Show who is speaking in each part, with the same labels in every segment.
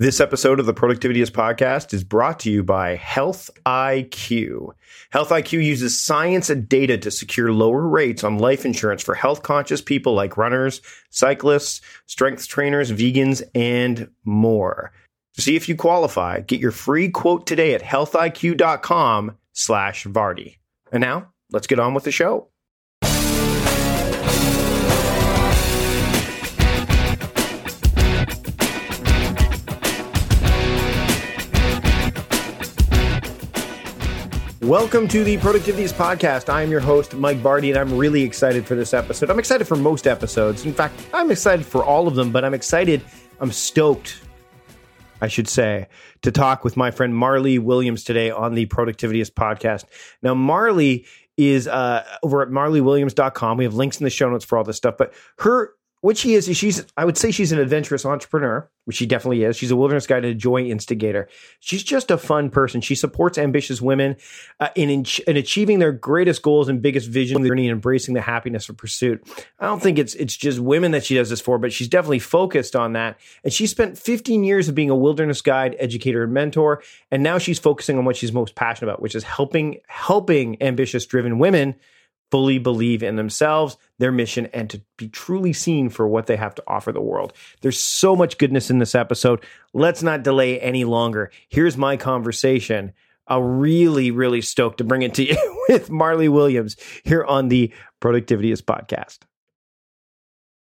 Speaker 1: This episode of the Productivityist podcast is brought to you by Health IQ. Health IQ uses science and data to secure lower rates on life insurance for health conscious people like runners, cyclists, strength trainers, vegans, and more. To see if you qualify, get your free quote today at healthiq.com slash Vardy. And now let's get on with the show. Welcome to the Productivityist Podcast. I am your host, Mike Vardy, and I'm really excited for this episode. I'm excited for most episodes. In fact, I'm excited for all of them, but I'm excited, I'm stoked, I should say, to talk with my friend Marli Williams today on the Productivityist Podcast. Now, Marli is uh, over at marliwilliams.com. We have links in the show notes for all this stuff, but her what she is, is she's, I would say she's an adventurous entrepreneur, which she definitely is. She's a wilderness guide and a joy instigator. She's just a fun person. She supports ambitious women uh, in, in, in achieving their greatest goals and biggest vision, journey, and embracing the happiness of pursuit. I don't think it's, it's just women that she does this for, but she's definitely focused on that. And she spent 15 years of being a wilderness guide, educator, and mentor. And now she's focusing on what she's most passionate about, which is helping, helping ambitious driven women fully believe in themselves, their mission, and to be truly seen for what they have to offer the world. There's so much goodness in this episode. Let's not delay any longer. Here's my conversation. I'm really, really stoked to bring it to you with Marli Williams here on the Productivityist podcast.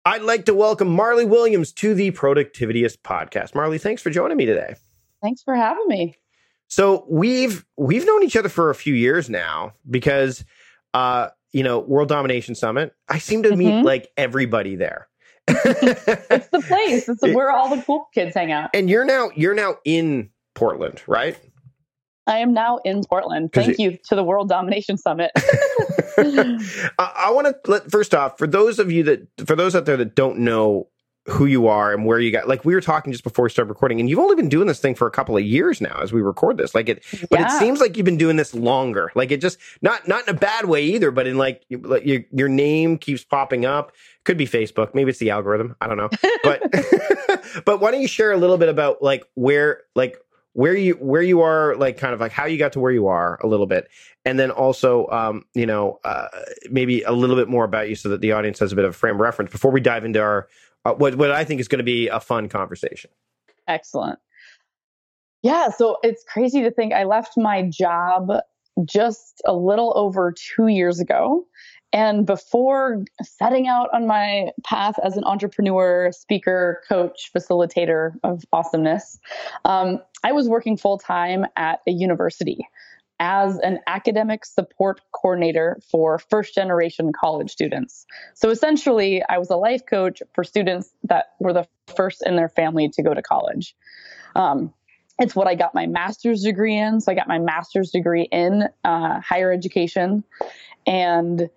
Speaker 1: I'd like to welcome Marli Williams to the Productivityist podcast. Marli, thanks for joining me today.
Speaker 2: Thanks for having me.
Speaker 1: So we've we've known each other for a few years now because uh, you know, World Domination Summit, I seem to meet mm-hmm. like everybody there.
Speaker 2: it's the place. It's where all the cool kids hang out.
Speaker 1: And you're now you're now in Portland, right?
Speaker 2: I am now in Portland. Thank it, you to the World Domination Summit.
Speaker 1: I, I want to let first off for those of you that for those out there that don't know who you are and where you got like we were talking just before we started recording and you've only been doing this thing for a couple of years now as we record this. Like it but yeah. it seems like you've been doing this longer. Like it just not not in a bad way either but in like your your name keeps popping up. Could be facebook. Maybe it's the algorithm. I don't know. But but why don't you share a little bit about like where like where you where you are like kind of like how you got to where you are a little bit. And then also um you know uh maybe a little bit more about you so that the audience has a bit of a frame reference before we dive into our what what I think is going to be a fun conversation.
Speaker 2: Excellent. Yeah, so it's crazy to think I left my job just a little over 2 years ago. And before setting out on my path as an entrepreneur, speaker, coach, facilitator of awesomeness, um, I was working full time at a university as an academic support coordinator for first generation college students. So essentially, I was a life coach for students that were the first in their family to go to college. Um, it's what I got my master's degree in. So I got my master's degree in uh, higher education. And,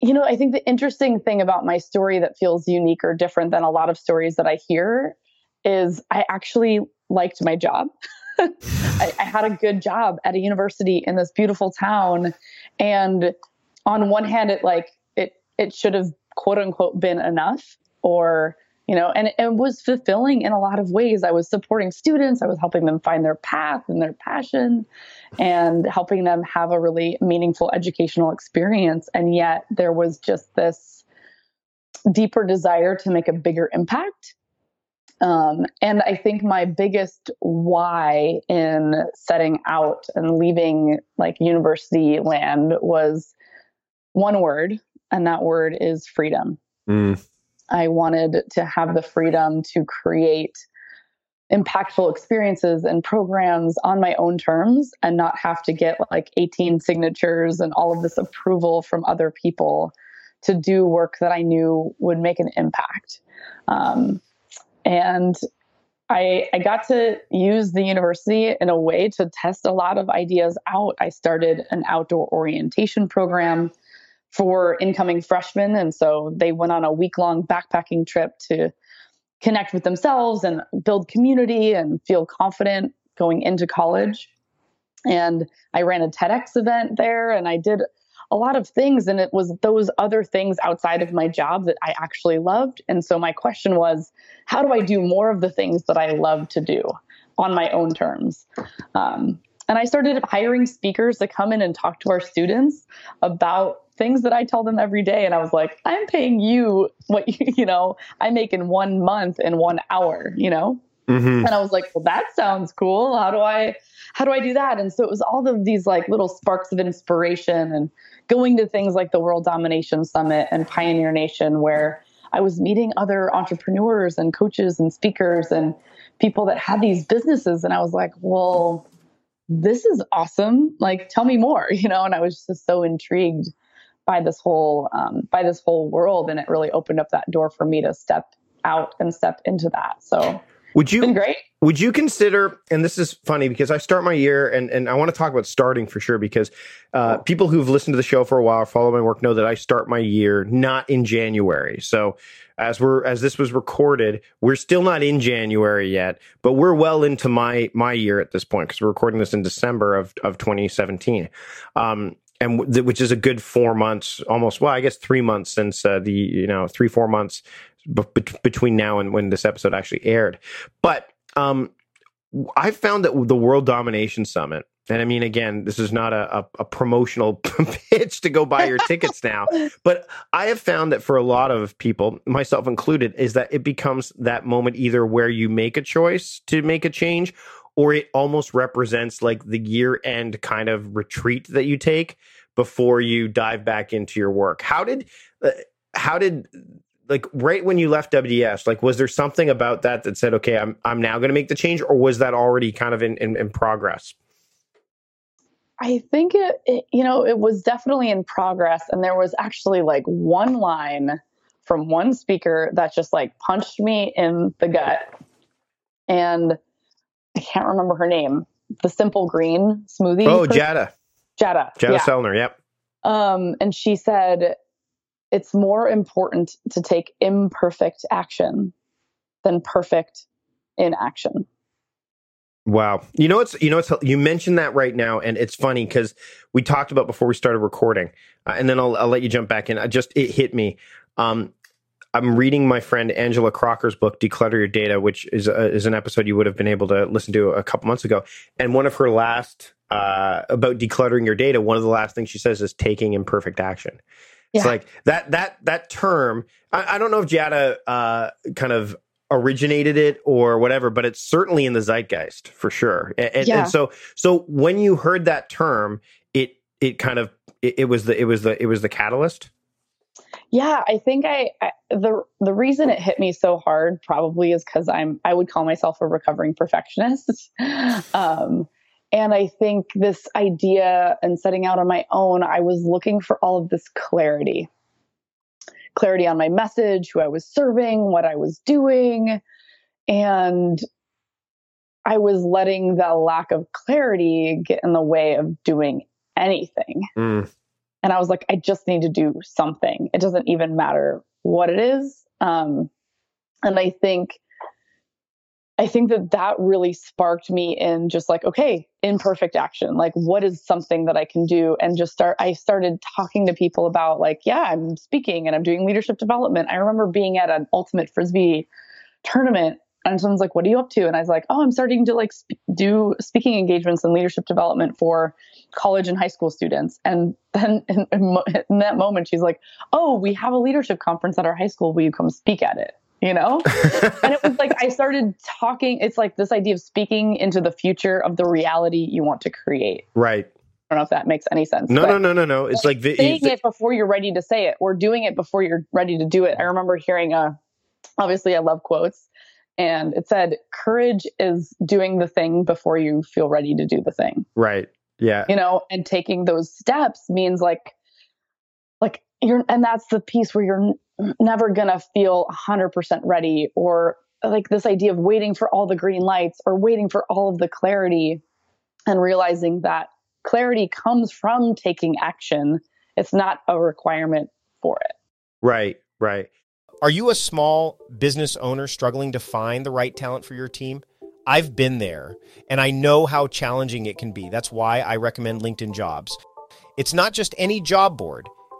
Speaker 2: you know, I think the interesting thing about my story that feels unique or different than a lot of stories that I hear is I actually liked my job. I, I had a good job at a university in this beautiful town. And on one hand, it like, it, it should have quote unquote been enough or, you know, and it was fulfilling in a lot of ways. I was supporting students, I was helping them find their path and their passion and helping them have a really meaningful educational experience. And yet there was just this deeper desire to make a bigger impact um, and I think my biggest why in setting out and leaving like university land was one word, and that word is freedom. Mm. I wanted to have the freedom to create impactful experiences and programs on my own terms and not have to get like 18 signatures and all of this approval from other people to do work that I knew would make an impact. Um, and I, I got to use the university in a way to test a lot of ideas out. I started an outdoor orientation program for incoming freshmen. And so they went on a week long backpacking trip to connect with themselves and build community and feel confident going into college. And I ran a TEDx event there and I did a lot of things. And it was those other things outside of my job that I actually loved. And so my question was, how do I do more of the things that I love to do on my own terms? Um, and I started hiring speakers to come in and talk to our students about things that I tell them every day. And I was like, I'm paying you what you, you know, I make in one month in one hour, you know? Mm-hmm. And I was like, well, that sounds cool. How do I, how do I do that? And so it was all of these like little sparks of inspiration and going to things like the World Domination Summit and Pioneer Nation, where I was meeting other entrepreneurs and coaches and speakers and people that had these businesses. And I was like, well, this is awesome. Like, tell me more, you know? And I was just so intrigued by this whole, um, by this whole world. And it really opened up that door for me to step out and step into that. So
Speaker 1: would you
Speaker 2: great?
Speaker 1: Would you consider? And this is funny because I start my year, and and I want to talk about starting for sure because uh, people who've listened to the show for a while, follow my work, know that I start my year not in January. So as we're as this was recorded, we're still not in January yet, but we're well into my my year at this point because we're recording this in December of of 2017. Um, and w- which is a good four months, almost. Well, I guess three months since uh, the you know three four months between now and when this episode actually aired. But um, I found that the World Domination Summit, and I mean, again, this is not a, a, a promotional pitch to go buy your tickets now, but I have found that for a lot of people, myself included, is that it becomes that moment either where you make a choice to make a change or it almost represents like the year end kind of retreat that you take before you dive back into your work. How did, uh, how did like right when you left WDS, like was there something about that that said, okay, I'm I'm now going to make the change, or was that already kind of in in, in progress?
Speaker 2: I think it, it, you know, it was definitely in progress, and there was actually like one line from one speaker that just like punched me in the gut, and I can't remember her name. The simple green smoothie.
Speaker 1: Oh, Jadah.
Speaker 2: Jadah.
Speaker 1: Jadah yeah. Sellner. Yep.
Speaker 2: Um, and she said, it's more important to take imperfect action than perfect inaction.
Speaker 1: Wow. You know what's you know what's you mentioned that right now and it's funny cuz we talked about before we started recording uh, and then I'll I'll let you jump back in. I just it hit me. Um I'm reading my friend Angela Crocker's book Declutter Your Data which is a, is an episode you would have been able to listen to a couple months ago and one of her last uh, about decluttering your data one of the last things she says is taking imperfect action. Yeah. It's like that that that term. I, I don't know if Jadah uh, kind of originated it or whatever, but it's certainly in the zeitgeist for sure. And, yeah. and so so when you heard that term, it it kind of it, it, was the it was the it was the catalyst.
Speaker 2: Yeah, I think I, I the the reason it hit me so hard probably is because I'm I would call myself a recovering perfectionist. um, and I think this idea and setting out on my own, I was looking for all of this clarity clarity on my message, who I was serving, what I was doing. And I was letting the lack of clarity get in the way of doing anything. Mm. And I was like, I just need to do something. It doesn't even matter what it is. Um, and I think I think that that really sparked me in just like, okay, imperfect action. Like, what is something that I can do? And just start, I started talking to people about, like, yeah, I'm speaking and I'm doing leadership development. I remember being at an ultimate frisbee tournament and someone's like, what are you up to? And I was like, oh, I'm starting to like sp- do speaking engagements and leadership development for college and high school students. And then in, in that moment, she's like, oh, we have a leadership conference at our high school. Will you come speak at it? You know? and it was like I started talking, it's like this idea of speaking into the future of the reality you want to create.
Speaker 1: Right.
Speaker 2: I don't know if that makes any sense.
Speaker 1: No, no, no, no, no. It's like,
Speaker 2: like saying it before you're ready to say it or doing it before you're ready to do it. I remember hearing a, obviously I love quotes and it said, courage is doing the thing before you feel ready to do the thing.
Speaker 1: Right. Yeah.
Speaker 2: You know, and taking those steps means like, like you're, and that's the piece where you're never to feel 100% ready or like this idea of waiting for all the green lights or waiting for all of the clarity and realizing that clarity comes from taking action. It's not a requirement for it.
Speaker 1: Right, right.
Speaker 3: Are you a small business owner struggling to find the right talent for your team? I've been there and I know how challenging it can be. That's why I recommend LinkedIn Jobs.
Speaker 1: It's not just any job board.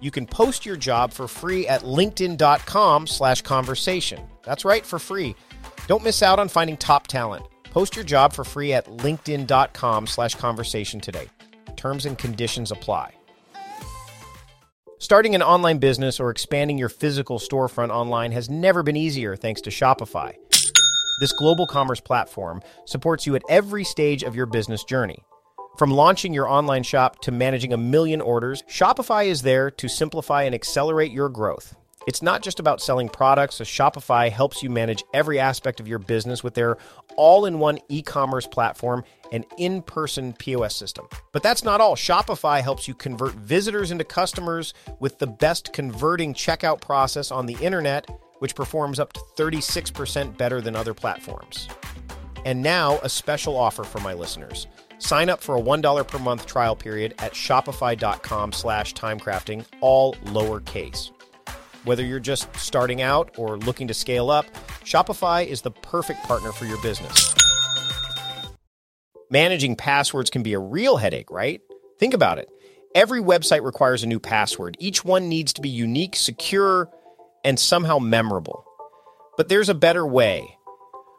Speaker 1: you can post your job for free at linkedin.com slash conversation. That's right, for free. Don't miss out on finding top talent. Post your job for free at linkedin.com slash conversation today. Terms and conditions apply. Starting an online business or expanding your physical storefront online has never been easier thanks to Shopify. This global commerce platform supports you at every stage of your business journey. From launching your online shop to managing a million orders, Shopify is there to simplify and accelerate your growth. It's not just about selling products, Shopify helps you manage every aspect of your business with their all in one e commerce platform and in person POS system. But that's not all. Shopify helps you convert visitors into customers with the best converting checkout process on the internet, which performs up to 36% better than other platforms. And now, a special offer for my listeners. Sign up for a $1 per month trial period at shopify.com slash timecrafting, all lowercase. Whether you're just starting out or looking to scale up, Shopify is the perfect partner for your business. Managing passwords can be a real headache, right? Think about it. Every website requires a new password. Each one needs to be unique, secure, and somehow memorable. But there's a better way.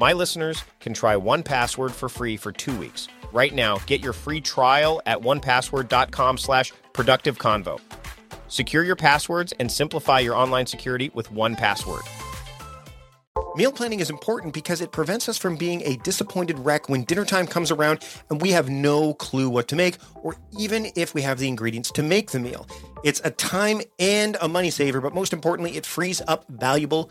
Speaker 1: my listeners can try 1Password for free for two weeks. Right now, get your free trial at onepassword.com slash productive convo. Secure your passwords and simplify your online security with 1Password. Meal planning is important because it prevents us from being a disappointed wreck when dinner time comes around and we have no clue what to make, or even if we have the ingredients to make the meal. It's a time and a money saver, but most importantly, it frees up valuable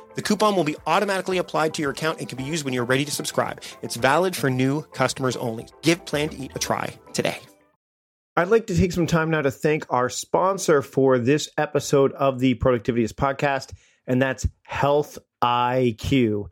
Speaker 1: The coupon will be automatically applied to your account and can be used when you're ready to subscribe. It's valid for new customers only. Give Plan to Eat a try today.
Speaker 4: I'd like to take some time now to thank our sponsor for this episode of the Productivityist podcast, and that's Health IQ.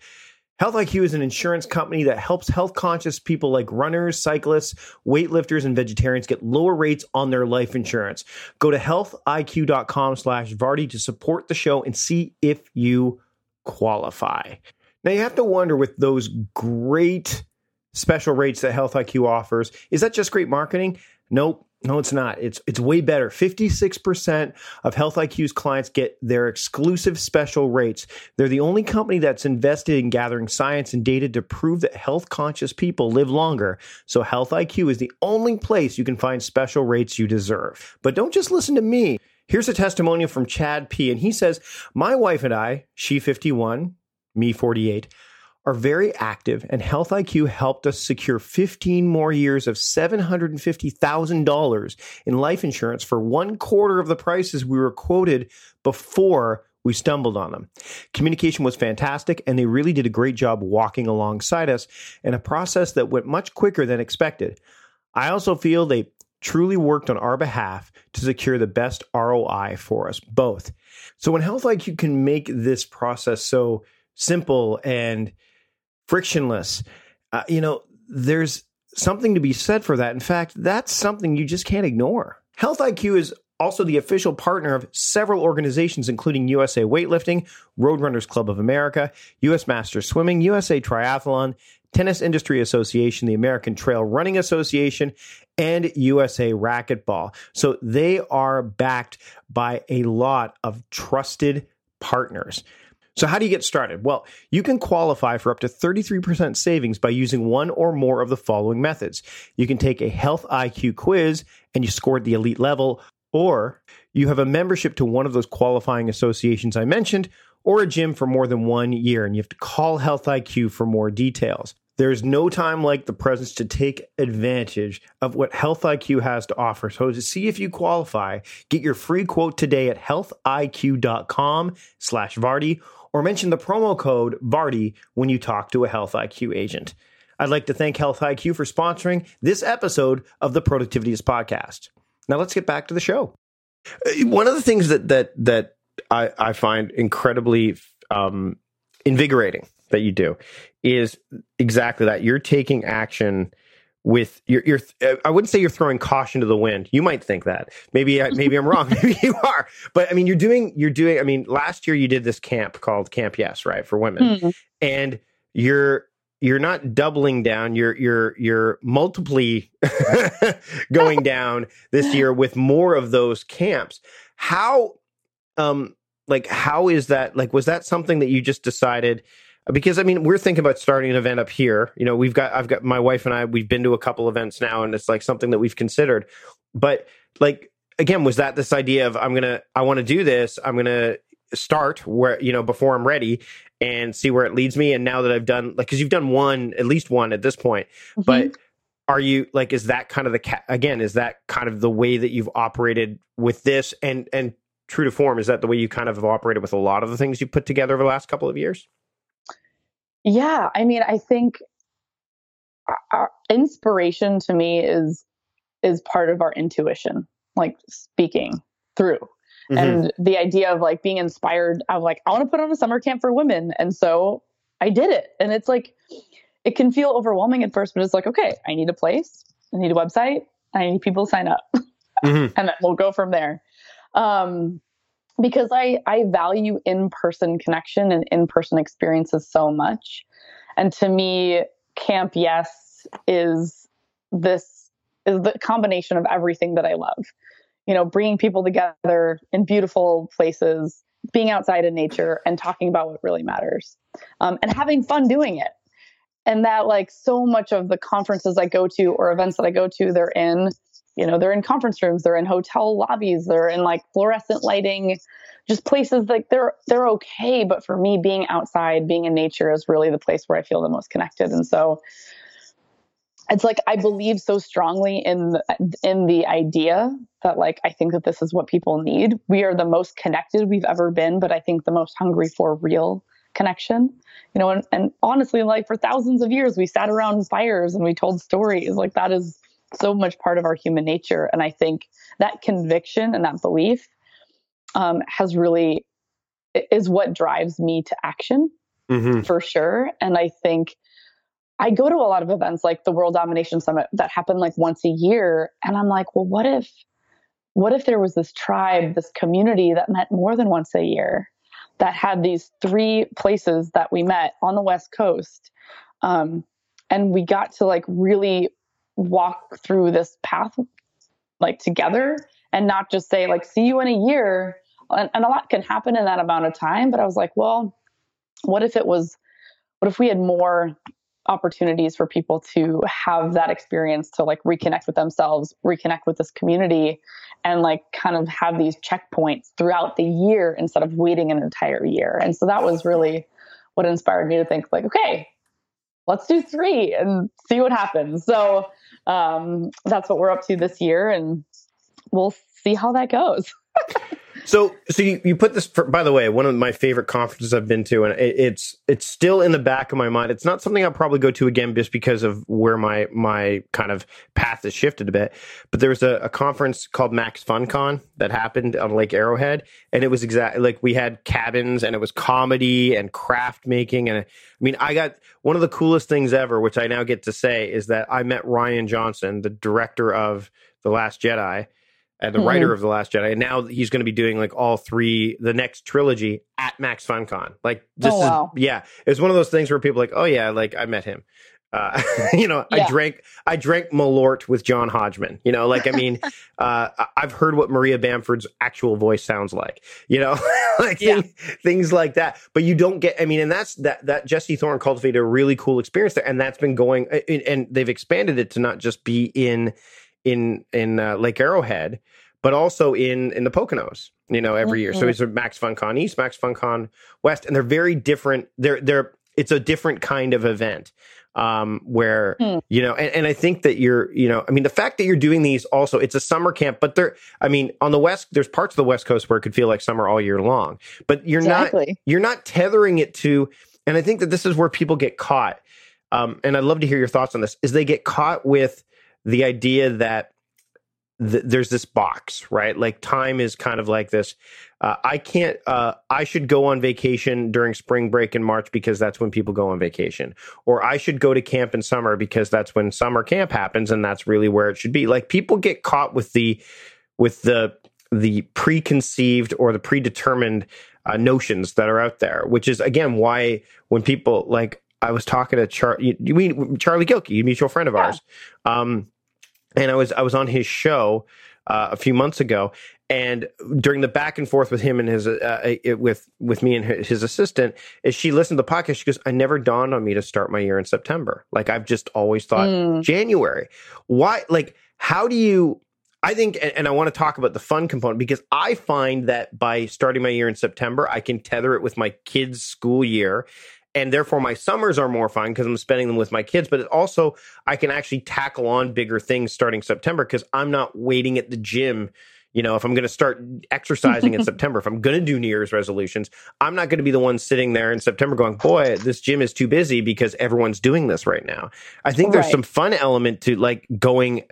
Speaker 4: Health IQ is an insurance company that helps health conscious people like runners, cyclists, weightlifters, and vegetarians get lower rates on their life insurance. Go to healthiq.com slash Vardy to support the show and see if you qualify. Now you have to wonder with those great special rates that Health IQ offers, is that just great marketing? Nope. No, it's not. It's it's way better. 56% of Health IQ's clients get their exclusive special rates. They're the only company that's invested in gathering science and data to prove that health conscious people live longer. So Health IQ is the only place you can find special rates you deserve. But don't just listen to me. Here's a testimonial from Chad P. And he says, My wife and I, she 51, me 48, are very active, and Health IQ helped us secure 15 more years of $750,000 in life insurance for one quarter of the prices we were quoted before we stumbled on them. Communication was fantastic, and they really did a great job walking alongside us in a process that went much quicker than expected. I also feel they truly worked on our behalf to secure the best ROI for us both. So when Health IQ can make this process so simple and frictionless, uh, you know, there's
Speaker 1: something to be said for that. In fact, that's something you just can't ignore. Health IQ is also the official partner of several organizations, including USA Weightlifting, Roadrunners Club of America, US Masters Swimming, USA Triathlon, Tennis Industry Association, the American Trail Running Association, and USA Racquetball. So they are backed by a lot of trusted partners. So, how do you get started? Well, you can qualify for up to 33% savings by using one or more of the following methods. You can take a health IQ quiz and you scored the elite level, or you have a membership to one of those qualifying associations I mentioned, or a gym for more than one year, and you have to call Health IQ for more details. There's no time like the present to take advantage of what Health IQ has to offer. So to see if you qualify, get your free quote today at healthiq.com slash Vardy or mention the promo code VARDY when you talk to a Health IQ agent. I'd like to thank Health IQ for sponsoring this episode of the Productivityist podcast. Now let's get back to the show. Uh, one of the things that that that I, I find incredibly um, invigorating that you do is exactly that. You're taking action with you're, you're uh, I wouldn't say you're throwing caution to the wind. You might think that. Maybe maybe I'm wrong. maybe you are. But I mean, you're doing you're doing. I mean, last year you did this camp called Camp Yes, right, for women, mm-hmm. and you're you're not doubling down. You're you're you're multiply going down this year with more of those camps. How um like how is that like was that something that you just decided because I mean, we're thinking about starting an event up here. You know, we've got, I've got my wife and I, we've been to a couple events now, and it's like something that we've considered. But like, again, was that this idea of I'm gonna, I want to do this, I'm gonna start where you know before I'm ready and see where it leads me. And now that I've done, like, because you've done one, at least one at this point, mm-hmm. but are you like, is that kind of the ca- again, is that kind of the way that you've operated with this and and true to form? Is that the way you kind of have operated with a lot of the things you put together over the last couple of years?
Speaker 2: Yeah, I mean, I think our inspiration to me is is part of our intuition, like speaking through. Mm-hmm. And the idea of like being inspired of like, I want to put on a summer camp for women. And so I did it. And it's like, it can feel overwhelming at first, but it's like, okay, I need a place, I need a website, I need people to sign up. Mm-hmm. and then we'll go from there. Um, because I, I value in-person connection and in-person experiences so much. And to me, Camp Yes is this is the combination of everything that I love. You know, bringing people together in beautiful places, being outside in nature and talking about what really matters um, and having fun doing it. And that, like, so much of the conferences I go to or events that I go to, they're in you know they're in conference rooms they're in hotel lobbies they're in like fluorescent lighting just places like they're they're okay but for me being outside being in nature is really the place where i feel the most connected and so it's like i believe so strongly in in the idea that like i think that this is what people need. We are the most connected we've ever been but i think the most hungry for real connection. You know and, and honestly like for thousands of years we sat around fires and we told stories. Like that is so much part of our human nature. And I think that conviction and that belief um, has really is what drives me to action mm-hmm. for sure. And I think I go to a lot of events like the World Domination Summit that happen like once a year. And I'm like, well, what if, what if there was this tribe, this community that met more than once a year, that had these three places that we met on the West Coast? Um, and we got to like really walk through this path like together and not just say like see you in a year. And, and, a lot can happen in that amount of time but i was like well what if it was what if we had more opportunities for people to have that experience to like reconnect with themselves reconnect with this community and like kind of have these checkpoints throughout the year instead of waiting an entire year? And so that was really what inspired me to think like okay let's do three and see what happens so um, that's what we're up to this year, and we'll see how that goes.
Speaker 1: So, so you, you put this. For, by the way, one of my favorite conferences I've been to, and it, it's it's still in the back of my mind. It's not something I'll probably go to again, just because of where my my kind of path has shifted a bit. But there was a, a conference called Max FunCon that happened on Lake Arrowhead, and it was exactly like we had cabins, and it was comedy and craft making, and I mean, I got one of the coolest things ever, which I now get to say, is that I met Rian Johnson, the director of The Last Jedi and the mm-hmm. writer of the Last Jedi, and now he's going to be doing like all three, the next trilogy at Max FunCon. Like, this oh, wow. yeah, it's one of those things where people like, oh yeah, like I met him. Uh, you know, yeah. I drank I drank Malort with John Hodgman. You know, like I mean, uh, I've heard what Maria Bamford's actual voice sounds like. You know, like yeah. things, things, like that. But you don't get. I mean, and that's that that Jesse Thorn cultivated a really cool experience there, and that's been going. And they've expanded it to not just be in in in uh, Lake Arrowhead, but also in in the Poconos. You know, every year. So it's a Max FunCon East, Max FunCon West, and they're very different. They're they're it's a different kind of event um, where mm. you know, and, and, I think that you're, you know, I mean, the fact that you're doing these also, it's a summer camp, but there, I mean, on the west, there's parts of the West Coast where it could feel like summer all year long, but you're exactly. not, you're not tethering it to, and I think that this is where people get caught. Um, and I'd love to hear your thoughts on this. Is they get caught with the idea that th- there's this box, right? Like time is kind of like this. Uh, I can't. Uh, I should go on vacation during spring break in March because that's when people go on vacation, or I should go to camp in summer because that's when summer camp happens, and that's really where it should be. Like people get caught with the with the the preconceived or the predetermined uh, notions that are out there, which is again why when people like I was talking to Char, you, you mean Charlie Gilkey, a mutual friend of yeah. ours. Um, and I was I was on his show uh, a few months ago, and during the back and forth with him and his uh, it, uh, with with me and his assistant, as she listened to the podcast, she goes, "I never dawned on me to start my year in September. Like I've just always thought mm. January. Why? Like how do you?" I think, and I want to talk about the fun component because I find that by starting my year in September, I can tether it with my kids' school year and therefore my summers are more fun because I'm spending them with my kids. But it also, I can actually tackle on bigger things starting September because I'm not waiting at the gym. You know, if I'm going to start exercising in September, if I'm going to do New Year's resolutions, I'm not going to be the one sitting there in September going, boy, this gym is too busy because everyone's doing this right now. I think there's right. some fun element to like going,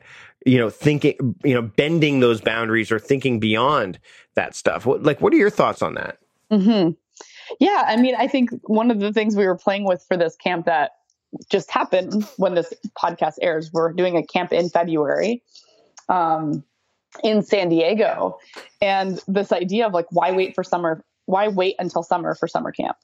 Speaker 1: you know, thinking, you know, bending those boundaries or thinking beyond that stuff. What, like, what are your thoughts on that?
Speaker 2: Mm-hmm. Yeah, I mean, I think one of the things we were playing with for this camp that just happened when this podcast airs, we're doing a camp in February um, in San Diego. And this idea of like, why wait for summer? Why wait until summer for summer camp?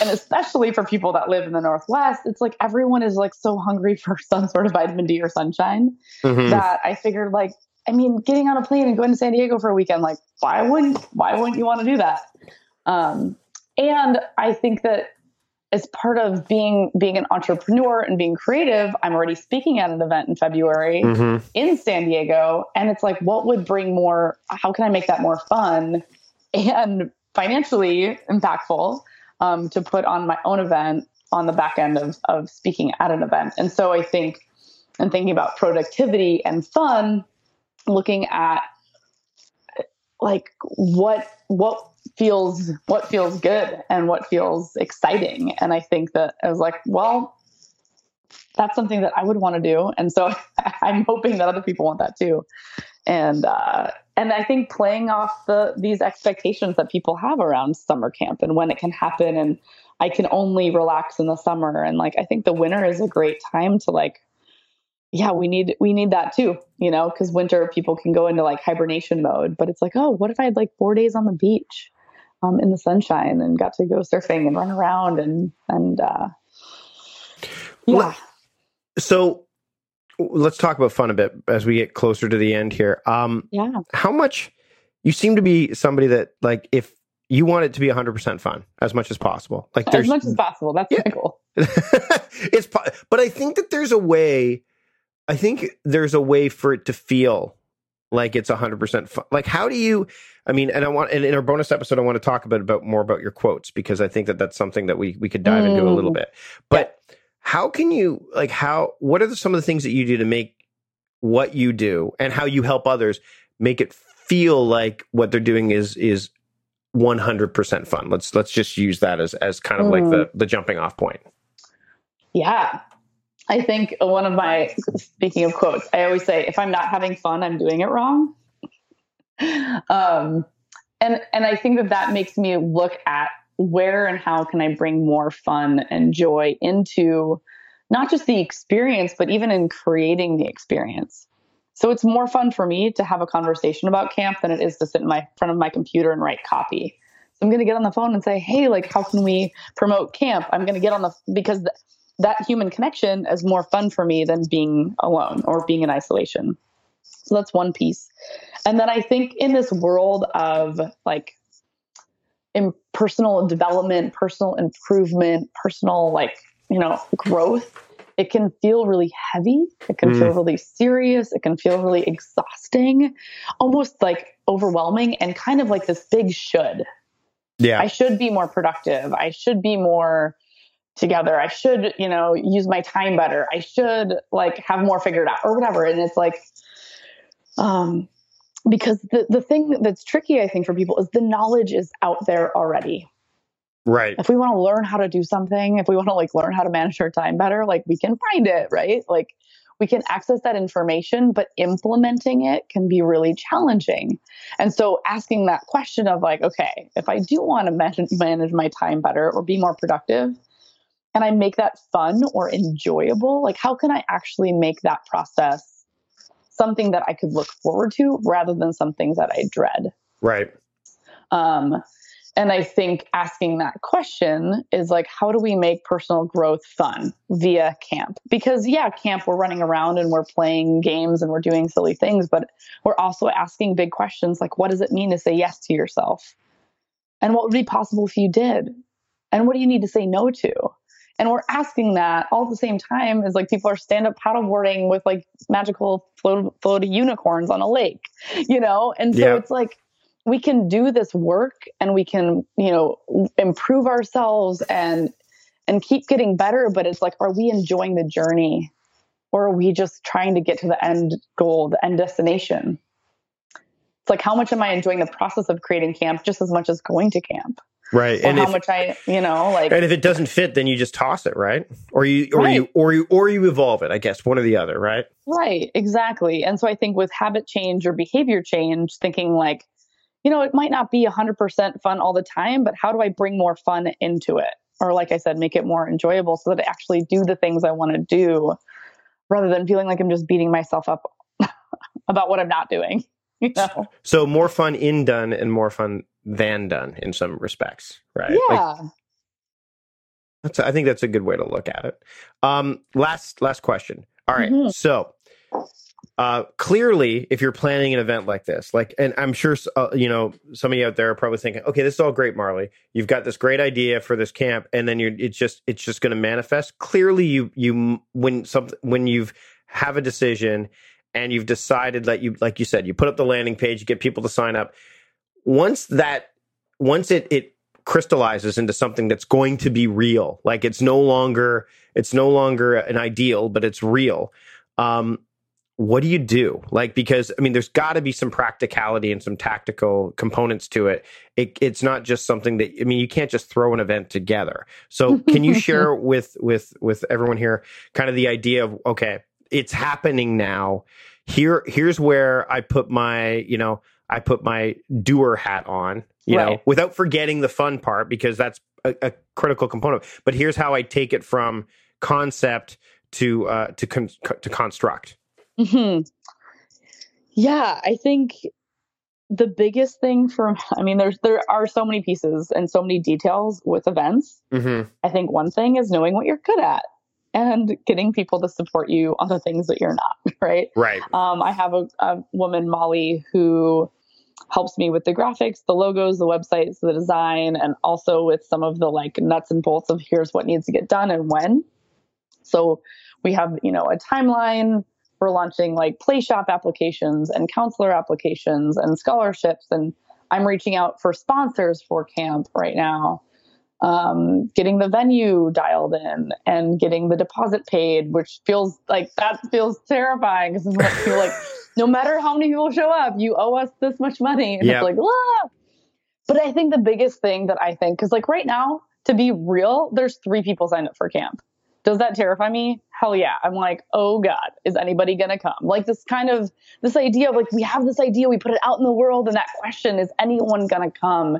Speaker 2: And especially for people that live in the Northwest, it's like everyone is like so hungry for some sort of vitamin D or sunshine mm-hmm. that I figured like, I mean, getting on a plane and going to San Diego for a weekend, like, why wouldn't why wouldn't you want to do that? Um, and I think that as part of being being an entrepreneur and being creative, I'm already speaking at an event in February mm-hmm. in San Diego. And it's like, what would bring more? How can I make that more fun and financially impactful um, to put on my own event on the back end of, of speaking at an event? And so I think, and thinking about productivity and fun, looking at like what what feels what feels good and what feels exciting. And i think that i was like well that's something that i would want to do. And so i'm hoping that other people want that too. And uh, and i think playing off the these expectations that people have around summer camp and when it can happen and i can only relax in the summer. And like i think the winter is a great time to like yeah, we need we need that too, you know, because winter people can go into like hibernation mode. But it's like, oh, what if I had like four days on the beach um, in the sunshine and got to go surfing and run around and and uh, yeah.
Speaker 1: So let's talk about fun a bit as we get closer to the end here. Um,
Speaker 2: yeah.
Speaker 1: How much you seem to be somebody that like if you want it to be 100% fun as much as possible. Like
Speaker 2: as much as possible. That's yeah. my goal.
Speaker 1: it's but I think that there's a way I think there's a way for it to feel like it's 100% fun. Like, how do you, I mean, and I want, and in our bonus episode, I want to talk about, about more about your quotes because I think that that's something that we, we could dive mm. into a little mm. bit. But yeah. how can you, like, how, what are the, some of the things that you do to make what you do and how you help others make it feel like what they're doing is is 100% fun. Let's let's just use that as as kind of mm. like the the jumping off point.
Speaker 2: Yeah. I think one of my speaking of quotes, I always say if I'm not having fun, I'm doing it wrong. um and and I think that that makes me look at where and how can I bring more fun and joy into not just the experience, but even in creating the experience. So it's more fun for me to have a conversation about camp than it is to sit in my front of my computer and write copy. So I'm going to get on the phone and say, "Hey, like how can we promote camp?" I'm going to get on the because th- that human connection is more fun for me than being alone or being in isolation. So that's one piece. And then I think in this world of like in personal development, personal improvement, personal like, you know, growth, it can feel really heavy. It can mm. feel really serious. It can feel really exhausting, almost like overwhelming and kind of like this big should.
Speaker 1: Yeah.
Speaker 2: I should be more productive. I should be more together. I should, you know, use my time better. I should like have more figured out or whatever. And it's like, um, because the, the thing that's tricky, I think, for people is the knowledge is out there already.
Speaker 1: Right.
Speaker 2: If we want to learn how to do something, if we want to like learn how to manage our time better, like we can find it, right? Like we can access that information, but implementing it can be really challenging. And so asking that question of like, okay, if I do want to manage, manage my time better or be more productive, can I make that fun or enjoyable? Like, how can I actually make that process something that I could look forward to rather than something that I dread.
Speaker 1: Right.
Speaker 2: Um, and I think asking that question is like, how do we make personal growth fun via camp? Because, yeah, camp, we're running around and we're playing games and we're doing silly things, but we're also asking big questions like, what does it mean to say yes to yourself? And what would be possible if you did? And what do you need to say no to? And we're asking that all at the same time as like people are stand up paddleboarding with like magical float, floaty unicorns on a lake, you know? And so yeah. it's like we can do this work and we can, you know, improve ourselves and and keep getting better, but it's like, are we enjoying the journey? Or are we just trying to get to the end goal, the end destination? It's like how much am I enjoying the process of creating camp just as much as going to camp?
Speaker 1: Right
Speaker 2: and how if, much i you know like
Speaker 1: and if it doesn't fit then you just toss it right or you or right. you or you or you evolve it i guess one or the other right
Speaker 2: right exactly and so i think with habit change or behavior change thinking like you know it might not be 100% fun all the time but how do i bring more fun into it or like i said make it more enjoyable so that i actually do the things i want to do rather than feeling like i'm just beating myself up about what i'm not doing you know?
Speaker 1: so more fun in done and more fun than done in some respects, right?
Speaker 2: Yeah. Like,
Speaker 1: that's I think that's a good way to look at it. Um, last last question. All right, mm-hmm. so uh, clearly, if you're planning an event like this, like, and I'm sure uh, you know some of you out there are probably thinking, okay, this is all great, Marli. You've got this great idea for this camp, and then you're it's just it's just going to manifest. Clearly, you you when something when you've have a decision and you've decided that you like you said you put up the landing page, you get people to sign up once that once it it crystallizes into something that's going to be real, like it's no longer it's no longer an ideal, but it's real. Um, what do you do? Like, because I mean, there's got to be some practicality and some tactical components to it. it. It's not just something that I mean, you can't just throw an event together. So, can you share with with with everyone here kind of the idea of okay, it's happening now. Here, here's where I put my you know I put my doer hat on, you right. know, without forgetting the fun part because that's a, a, critical component. But here's how I take it from concept to uh, to con- to construct.
Speaker 2: Mm-hmm. Yeah, I think the biggest thing for I mean, there's there are so many pieces and so many details with events. Mm-hmm. I think one thing is knowing what you're good at and getting people to support you on the things that you're not right
Speaker 1: right
Speaker 2: um, i have a, a, woman molly who helps me with the graphics, the logos, the websites, the design, and also with some of the like nuts and bolts of here's what needs to get done and when. So we have, you know, a timeline. for launching like play shop applications and counselor applications and scholarships. And I'm reaching out for sponsors for camp right now. Um, getting the venue dialed in and getting the deposit paid, which feels like that feels terrifying because I feel like no matter how many people show up, you owe us this much money. And
Speaker 1: Yep.
Speaker 2: it's like, ah. But I think the biggest thing that I think, because like right now, to be real, there's three people signed up for camp. Does that terrify me? Hell yeah. I'm like, oh God, is anybody gonna come? Like this kind of this idea of like we have this idea, we put it out in the world, and that question is anyone gonna come?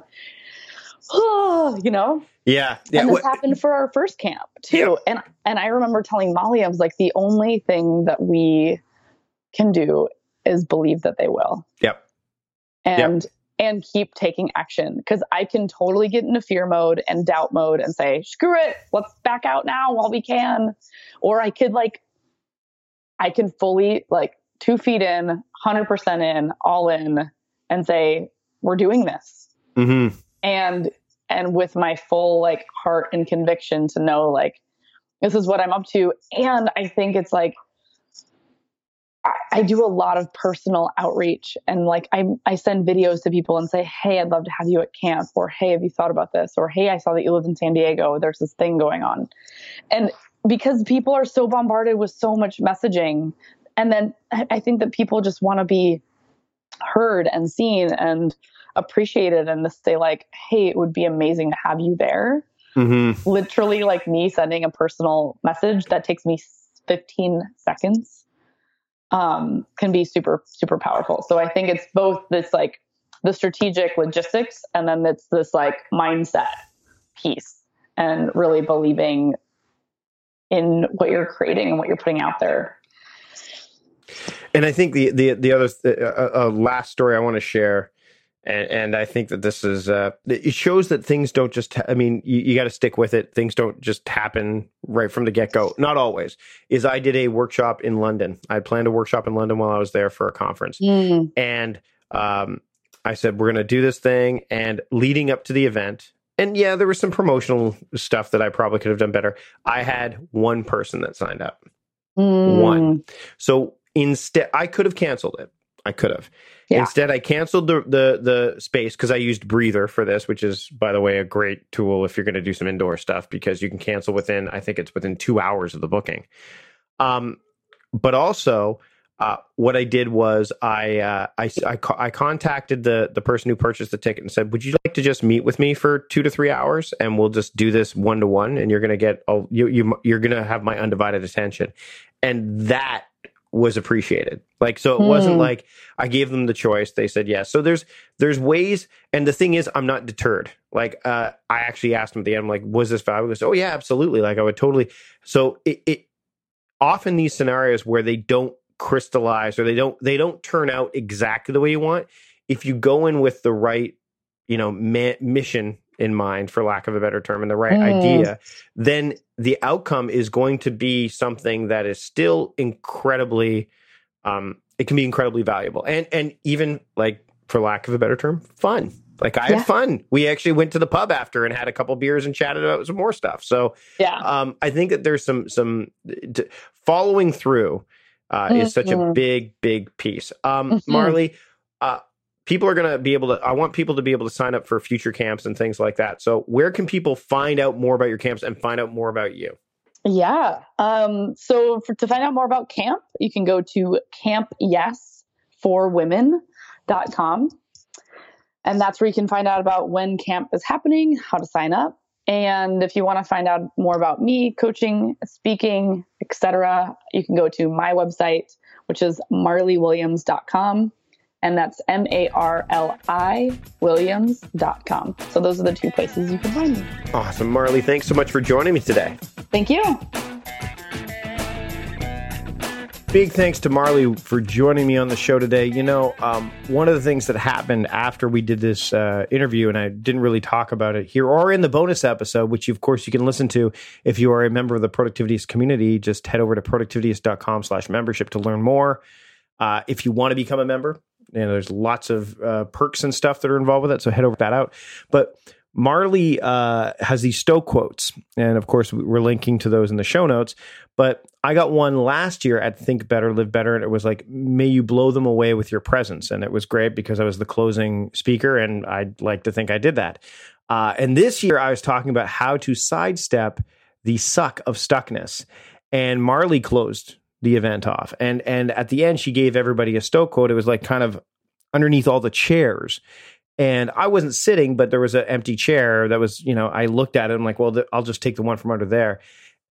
Speaker 2: you know?
Speaker 1: Yeah, yeah.
Speaker 2: and this
Speaker 1: What-
Speaker 2: happened for our first camp too. And and I remember telling Molly, I was like, the only thing that we can do is believe that they will.
Speaker 1: Yep.
Speaker 2: And and keep taking action. Because I can totally get into fear mode and doubt mode and say, screw it, let's back out now while we can. Or I could like I can fully like two feet in, hundred percent in, all in, and say, we're doing this
Speaker 1: Mhm.
Speaker 2: and and with my full like heart and conviction to know like this is what I'm up to. And I think it's like I, do a lot of personal outreach and like I I send videos to people and say, Hey, I'd love to have you at camp or hey, have you thought about this? Or hey, I saw that you live in San Diego. There's this thing going on. And because people are so bombarded with so much messaging, and then I think that people just want to be heard and seen and appreciated and to say like hey it would be amazing to have you there
Speaker 1: Mhm.
Speaker 2: literally like me sending a personal message that takes me 15 seconds um can be super super powerful. So i think it's both this like the strategic logistics and then it's this like mindset piece and really believing in what you're creating and what you're putting out there.
Speaker 1: And I think the the the other uh, uh, uh, last story I want to share, and, and I think that this is uh, it shows that things don't just. Ha- I mean, you, you got to stick with it. Things don't just happen right from the get go. Not always. Is I did a workshop in London. I planned a workshop in London while I was there for a conference, and um, I said we're going to do this thing. And leading up to the event, and yeah, there was some promotional stuff that I probably could have done better. I had one person that signed up.
Speaker 2: Mm.
Speaker 1: One. So instead, I could have canceled it. I could have.
Speaker 2: Yeah.
Speaker 1: Instead, I canceled the the the space because I used Breather for this, which is, by the way, a great tool if you're going to do some indoor stuff because you can cancel within. I think it's within two hours of the booking. Um, but also, uh, what I did was I uh, I I, I contacted the the person who purchased the ticket and said, "Would you like to just meet with me for two to three hours, and we'll just do this one to one, and you're going to get oh, you you you're going to have my undivided attention." And that was appreciated. Like so, it wasn't
Speaker 2: Hmm.
Speaker 1: like I gave them the choice. They said yes. So there's there's ways, and the thing is, I'm not deterred. Like uh, I actually asked them at the end, I'm like, "Was this valuable?" He goes, "Oh yeah, absolutely." Like I would totally. So it, it often these scenarios where they don't crystallize or they don't they don't turn out exactly the way you want if you go in with the right you know mission in mind for lack of a better term and the right
Speaker 2: Mm.
Speaker 1: idea then the outcome is going to be something that is still incredibly um it can be incredibly valuable and and even like for lack of a better term fun like i
Speaker 2: Yeah.
Speaker 1: had fun we actually went to the pub after and had a couple beers and chatted about some more stuff so
Speaker 2: yeah
Speaker 1: um, I think that there's some some d- following through uh, is such a
Speaker 2: Mhm.
Speaker 1: big big piece. Um,
Speaker 2: Mhm.
Speaker 1: Marli, uh, people are going to be able to. I want people to be able to sign up for future camps and things like that. So, where can people find out more about your camps and find out more about you?
Speaker 2: Yeah. Um, so for, to find out more about camp, you can go to campyesforwomen.com. And that's where you can find out about when camp is happening, how to sign up. And if you want to find out more about me, coaching, speaking, etc., you can go to my website, which is marliwilliams.com. And that's M A R L I Williams.com. So those are the two places you can find me.
Speaker 1: Awesome, Marli. Thanks so much for joining me today.
Speaker 2: Thank you.
Speaker 1: Big thanks to Marli for joining me on the show today. You know, um, one of the things that happened after we did this uh, interview, and I didn't really talk about it here or in the bonus episode, which of course you can listen to if you are a member of the Productivityist community. Just head over to productivityist.com slash membership to learn more. Uh, if you want to become a member, you know, there's lots of uh, perks and stuff that are involved with it. So head over that out. But Marli uh, has these Stoke quotes, and of course we're linking to those in the show notes. But I got one last year at Think Better, Live Better, and it was like, "May you blow them away with your presence," and it was great because I was the closing speaker, and I'd like to think I did that. Uh, and this year I was talking about how to sidestep the suck of stuckness, and Marli closed the event off. And and at the end, she gave everybody a Stoke quote. It was like kind of underneath all the chairs. And I wasn't sitting, but there was an empty chair that was, you know, I looked at it. I'm like, well, I'll just take the one from under there.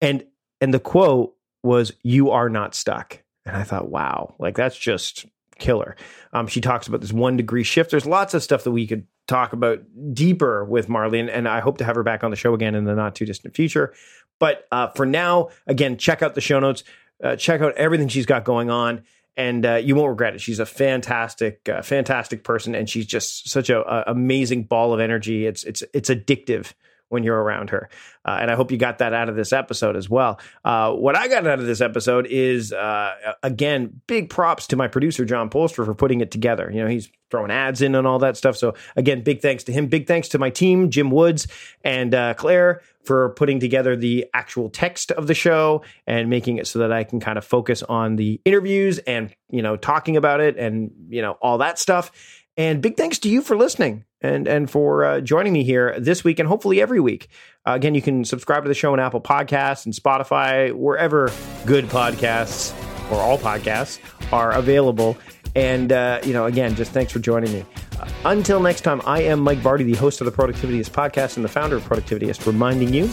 Speaker 1: And and the quote was, "You are not stuck." And I thought, wow, like that's just killer. Um, she talks about this one degree shift. There's lots of stuff that we could talk about deeper with Marli, and, and I hope to have her back on the show again in the not too distant future. But uh, for now, again, check out the show notes. Uh, check out everything she's got going on and uh, you won't regret it. She's a fantastic, uh, fantastic person, and she's just such a, a, amazing ball of energy. It's it's it's addictive when you're around her. Uh, and I hope you got that out of this episode as well. Uh, what I got out of this episode is, uh, again, big props to my producer, John Polster, for putting it together. You know, he's throwing ads in and all that stuff. So, again, big thanks to him. Big thanks to my team, Jim Woods and uh, Claire, for putting together the actual text of the show and making it so that I can kind of focus on the interviews and, you know, talking about it and, you know, all that stuff. And big thanks to you for listening and and for uh, joining me here this week and hopefully every week. Uh, again, you can subscribe to the show on Apple Podcasts and Spotify, wherever good podcasts or all podcasts are available. And uh, you know, again, just thanks for joining me. Uh, until next time, I am Mike Vardy, the host of the Productivityist podcast and the founder of Productivityist, reminding you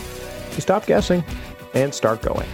Speaker 1: to stop guessing and start going.